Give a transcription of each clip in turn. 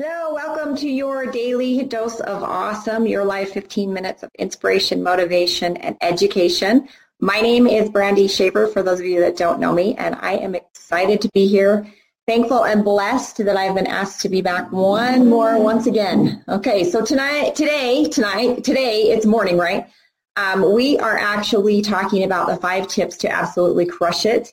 Hello, welcome to your daily dose of awesome, your life 15 minutes of inspiration, motivation, and education. My name is Brandy Shaver, for those of you that don't know me, and I am excited to be here. Thankful and blessed that I've been asked to be back one more once again. Okay, so tonight, today, tonight, today, it's morning, right? Um, we are actually talking about the five tips to absolutely crush it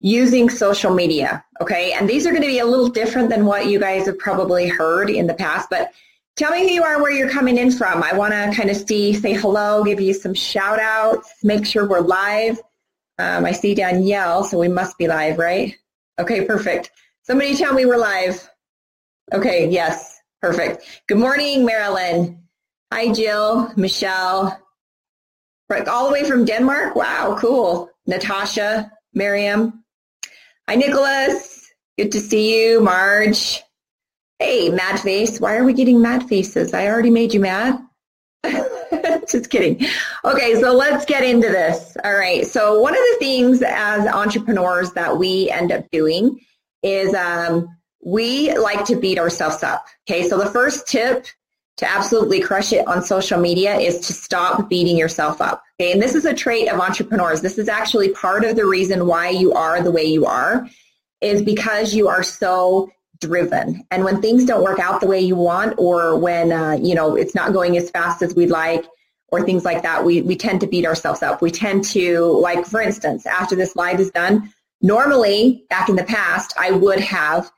using social media. Okay. And these are going to be a little different than what you guys have probably heard in the past, but tell me who you are, where you're coming in from. I want to kind of see, say hello, give you some shout outs, make sure we're live. Um, I see Danielle, so we must be live, right? Okay, perfect. Somebody tell me we're live. Okay, yes, perfect. Good morning, Marilyn. Hi, Jill, Michelle. All the way from Denmark? Wow, cool. Natasha, Miriam, Hi, Nicholas. Good to see you. Marge. Hey, mad face. Why are we getting mad faces? I already made you mad. Just kidding. Okay, so let's get into this. All right. So one of the things as entrepreneurs that we end up doing is um, we like to beat ourselves up. Okay, so the first tip to absolutely crush it on social media is to stop beating yourself up. Okay, and this is a trait of entrepreneurs. This is actually part of the reason why you are the way you are is because you are so driven. And when things don't work out the way you want or when uh, you know it's not going as fast as we'd like or things like that, we we tend to beat ourselves up. We tend to like for instance, after this live is done, normally back in the past I would have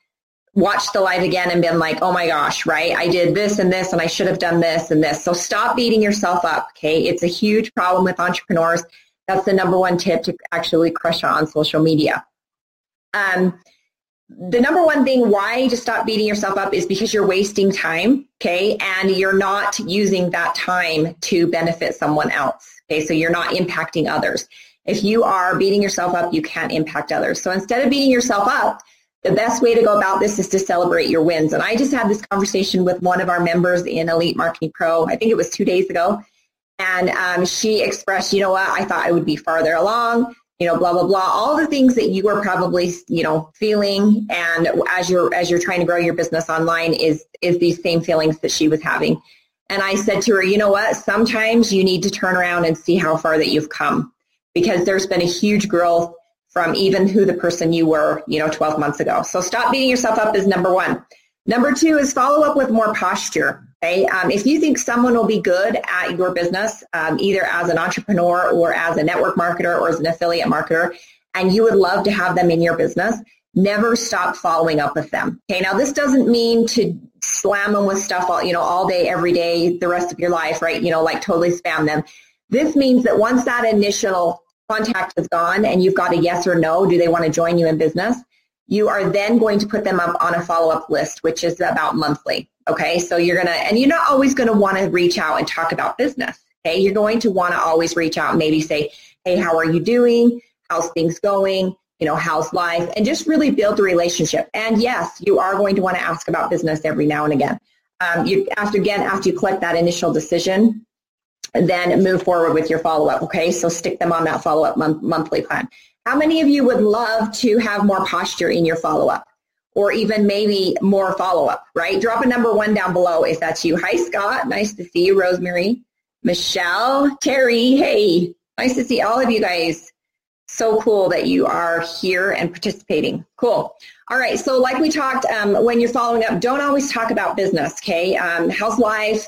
watched the live again and been like, oh my gosh, right? I did this and this and I should have done this and this. So stop beating yourself up. Okay. It's a huge problem with entrepreneurs. That's the number one tip to actually crush on social media. Um, the number one thing why to stop beating yourself up is because you're wasting time, okay? And you're not using that time to benefit someone else, okay? So you're not impacting others. If you are beating yourself up, you can't impact others. So instead of beating yourself up, the best way to go about this is to celebrate your wins. And I just had this conversation with one of our members in Elite Marketing Pro, I think it was two days ago. And um, she expressed, you know what, I thought I would be farther along, you know, blah, blah, blah, all the things that you are probably, you know, feeling. And as you're, as you're trying to grow your business online is, is these same feelings that she was having. And I said to her, you know what, sometimes you need to turn around and see how far that you've come because there's been a huge growth from even who the person you were, you know, 12 months ago. So stop beating yourself up is number one. Number two is follow up with more posture. Okay, um, if you think someone will be good at your business, um, either as an entrepreneur or as a network marketer or as an affiliate marketer, and you would love to have them in your business, never stop following up with them. Okay, now this doesn't mean to slam them with stuff all you know all day, every day, the rest of your life, right? You know, like totally spam them. This means that once that initial contact is gone and you've got a yes or no, do they want to join you in business? You are then going to put them up on a follow-up list, which is about monthly. Okay. So you're going to, and you're not always going to want to reach out and talk about business. Okay. You're going to want to always reach out and maybe say, Hey, how are you doing? How's things going? You know, how's life? And just really build the relationship. And yes, you are going to want to ask about business every now and again. Um, you after again, after you collect that initial decision, then move forward with your follow-up. Okay, so stick them on that follow-up month, monthly plan. How many of you would love to have more posture in your follow-up? Or even maybe more follow-up, right? Drop a number one down below if that's you. Hi, Scott. Nice to see you. Rosemary. Michelle. Terry. Hey. Nice to see all of you guys. So cool that you are here and participating. Cool. All right. So like we talked, um, when you're following up, don't always talk about business, okay? Um, how's life?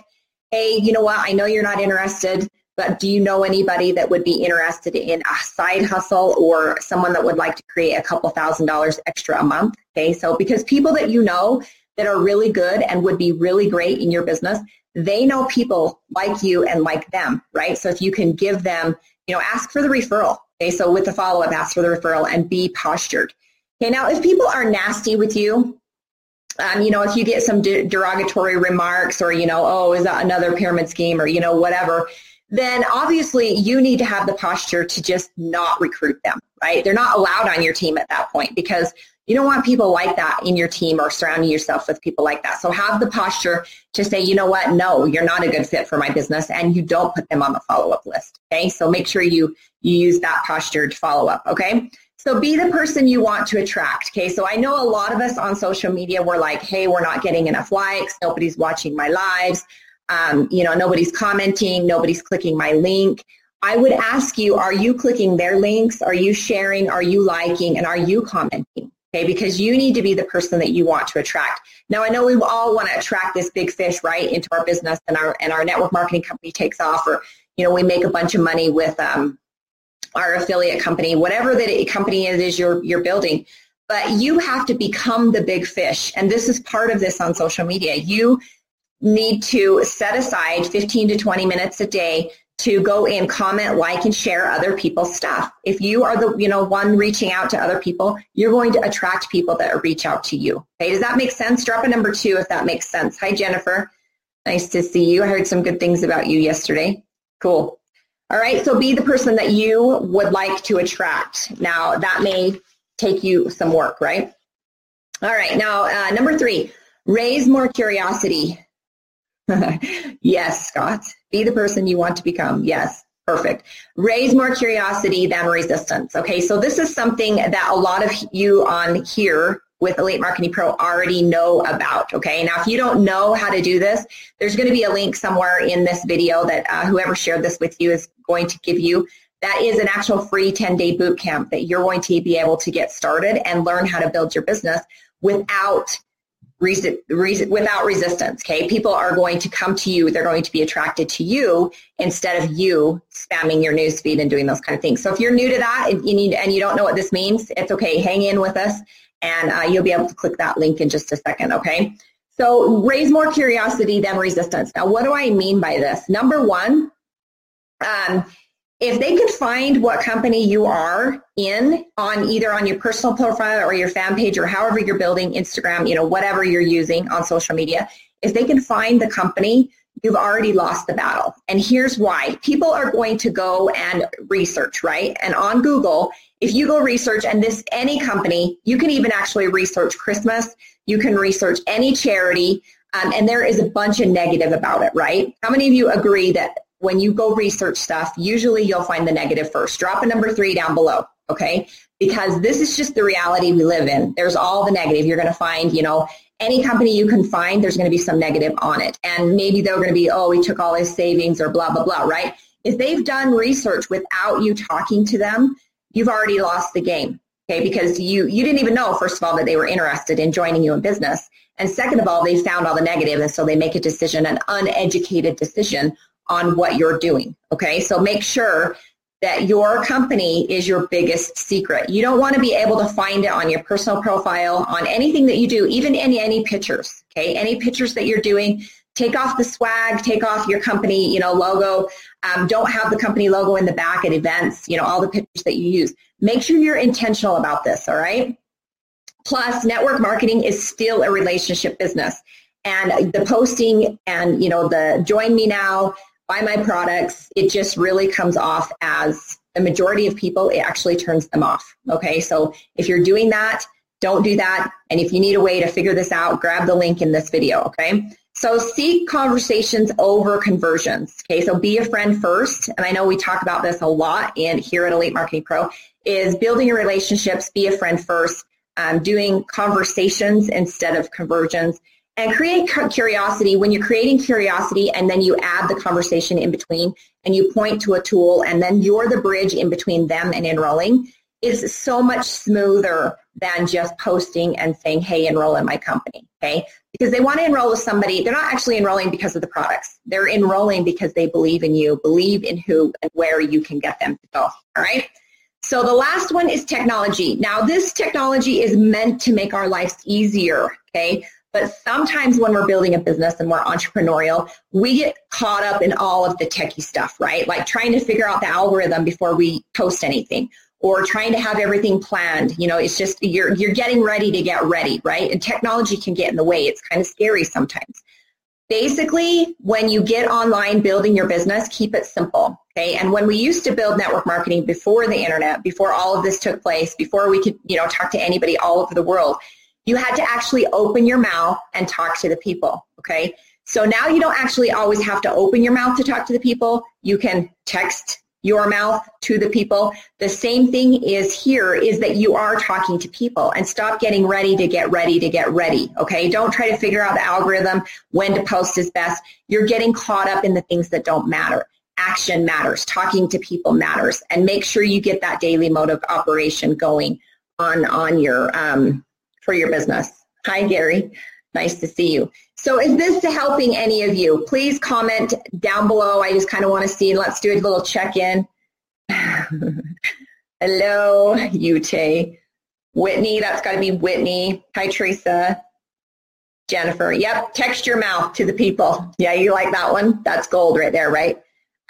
Hey, you know what, I know you're not interested, but do you know anybody that would be interested in a side hustle or someone that would like to create a couple thousand dollars extra a month? Okay, so because people that you know that are really good and would be really great in your business, they know people like you and like them, right? So if you can give them, you know, ask for the referral. Okay, so with the follow-up, ask for the referral and be postured. Okay, now if people are nasty with you, um, you know, if you get some de- derogatory remarks or, you know, oh, is that another pyramid scheme or, you know, whatever, then obviously you need to have the posture to just not recruit them, right? They're not allowed on your team at that point because you don't want people like that in your team or surrounding yourself with people like that. So have the posture to say, you know what, no, you're not a good fit for my business and you don't put them on the follow-up list. Okay. So make sure you, you use that posture to follow up. Okay. So be the person you want to attract. Okay. So I know a lot of us on social media were like, hey, we're not getting enough likes. Nobody's watching my lives. Um, you know, nobody's commenting. Nobody's clicking my link. I would ask you, are you clicking their links? Are you sharing? Are you liking? And are you commenting? Okay, because you need to be the person that you want to attract. Now I know we all want to attract this big fish right into our business and our and our network marketing company takes off or you know we make a bunch of money with um, our affiliate company, whatever the company it is you're you're building. But you have to become the big fish. And this is part of this on social media. You need to set aside 15 to 20 minutes a day to go in, comment, like, and share other people's stuff. If you are the, you know, one reaching out to other people, you're going to attract people that reach out to you. Okay, does that make sense? Drop a number two if that makes sense. Hi, Jennifer. Nice to see you. I heard some good things about you yesterday. Cool. All right, so be the person that you would like to attract. Now, that may take you some work, right? All right, now, uh, number three, raise more curiosity. yes, Scott. Be the person you want to become. Yes, perfect. Raise more curiosity than resistance. Okay, so this is something that a lot of you on here with Elite Marketing Pro already know about. Okay, now if you don't know how to do this, there's going to be a link somewhere in this video that uh, whoever shared this with you is going to give you. That is an actual free 10 day boot camp that you're going to be able to get started and learn how to build your business without Without resistance. Okay, people are going to come to you. They're going to be attracted to you instead of you spamming your newsfeed and doing those kind of things. So if you're new to that and you need and you don't know what this means, it's okay. Hang in with us, and uh, you'll be able to click that link in just a second. Okay. So raise more curiosity than resistance. Now, what do I mean by this? Number one, um, if they could find what company you are in on either on your personal profile or your fan page or however you're building Instagram, you know, whatever you're using on social media, if they can find the company, you've already lost the battle. And here's why. People are going to go and research, right? And on Google, if you go research and this any company, you can even actually research Christmas, you can research any charity, um, and there is a bunch of negative about it, right? How many of you agree that when you go research stuff, usually you'll find the negative first. Drop a number three down below, okay? Because this is just the reality we live in. There's all the negative. You're going to find, you know, any company you can find, there's going to be some negative on it. And maybe they're going to be, oh, we took all his savings or blah, blah, blah, right? If they've done research without you talking to them, you've already lost the game. Okay, because you you didn't even know, first of all, that they were interested in joining you in business. And second of all, they found all the negative, and so they make a decision, an uneducated decision on what you're doing. Okay, so make sure that your company is your biggest secret. You don't want to be able to find it on your personal profile, on anything that you do, even any any pictures. Okay, any pictures that you're doing, take off the swag, take off your company, you know, logo. Um, don't have the company logo in the back at events. You know, all the pictures that you use. Make sure you're intentional about this. All right. Plus, network marketing is still a relationship business, and the posting and you know the join me now buy my products, it just really comes off as the majority of people, it actually turns them off. Okay, so if you're doing that, don't do that. And if you need a way to figure this out, grab the link in this video. Okay. So seek conversations over conversions. Okay. So be a friend first. And I know we talk about this a lot in here at Elite Marketing Pro is building your relationships, be a friend first, um, doing conversations instead of conversions and create curiosity. When you're creating curiosity and then you add the conversation in between and you point to a tool and then you're the bridge in between them and enrolling is so much smoother than just posting and saying hey enroll in my company okay? Because they want to enroll with somebody they're not actually enrolling because of the products. They're enrolling because they believe in you believe in who and where you can get them to go all right so the last one is technology. Now this technology is meant to make our lives easier okay but sometimes when we're building a business and we're entrepreneurial, we get caught up in all of the techie stuff, right? Like trying to figure out the algorithm before we post anything or trying to have everything planned. You know, it's just you're you're getting ready to get ready, right? And technology can get in the way. It's kind of scary sometimes. Basically, when you get online building your business, keep it simple. Okay. And when we used to build network marketing before the internet, before all of this took place, before we could, you know, talk to anybody all over the world, you had to actually open your mouth and talk to the people. Okay. So now you don't actually always have to open your mouth to talk to the people. You can text, your mouth to the people. The same thing is here is that you are talking to people and stop getting ready to get ready to get ready. Okay. Don't try to figure out the algorithm when to post is best. You're getting caught up in the things that don't matter. Action matters. Talking to people matters and make sure you get that daily mode of operation going on, on your, um, for your business. Hi, Gary. Nice to see you. So is this helping any of you? Please comment down below. I just kind of want to see. Let's do a little check-in. Hello, Ute. Whitney, that's got to be Whitney. Hi, Teresa. Jennifer. Yep, text your mouth to the people. Yeah, you like that one? That's gold right there, right?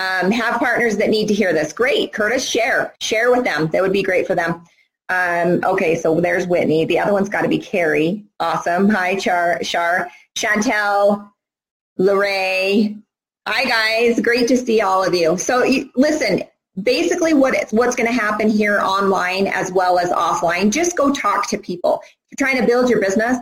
Um, have partners that need to hear this. Great. Curtis, share. Share with them. That would be great for them. Um, okay, so there's Whitney. The other one's got to be Carrie. Awesome. Hi, Char, Char, Chantel, Lorraine. Hi, guys. Great to see all of you. So, you, listen. Basically, what it's, what's going to happen here online as well as offline? Just go talk to people. If you're trying to build your business,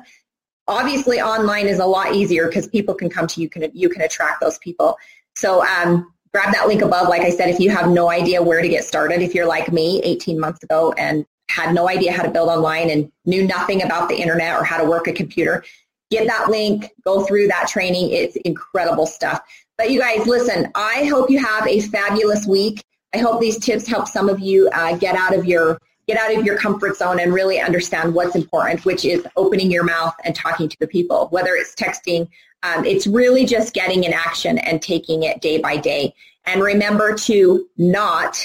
obviously online is a lot easier because people can come to you. Can you can attract those people. So um, grab that link above. Like I said, if you have no idea where to get started, if you're like me 18 months ago and had no idea how to build online and knew nothing about the internet or how to work a computer, get that link, go through that training. It's incredible stuff. But you guys, listen, I hope you have a fabulous week. I hope these tips help some of you uh, get out of your get out of your comfort zone and really understand what's important, which is opening your mouth and talking to the people, whether it's texting. Um, it's really just getting in action and taking it day by day. And remember to not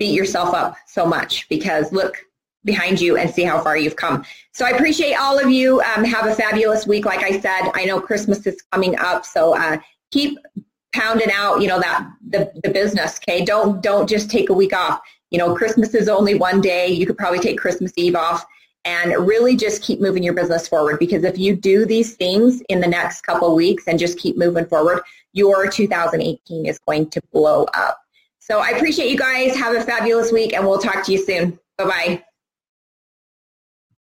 beat yourself up so much because look behind you and see how far you've come. So I appreciate all of you. Um, have a fabulous week. Like I said, I know Christmas is coming up, so uh, keep pounding out, you know, that the, the business. Okay, don't don't just take a week off. You know, Christmas is only one day. You could probably take Christmas Eve off and really just keep moving your business forward because if you do these things in the next couple weeks and just keep moving forward, your 2018 is going to blow up. So I appreciate you guys. Have a fabulous week and we'll talk to you soon. Bye-bye.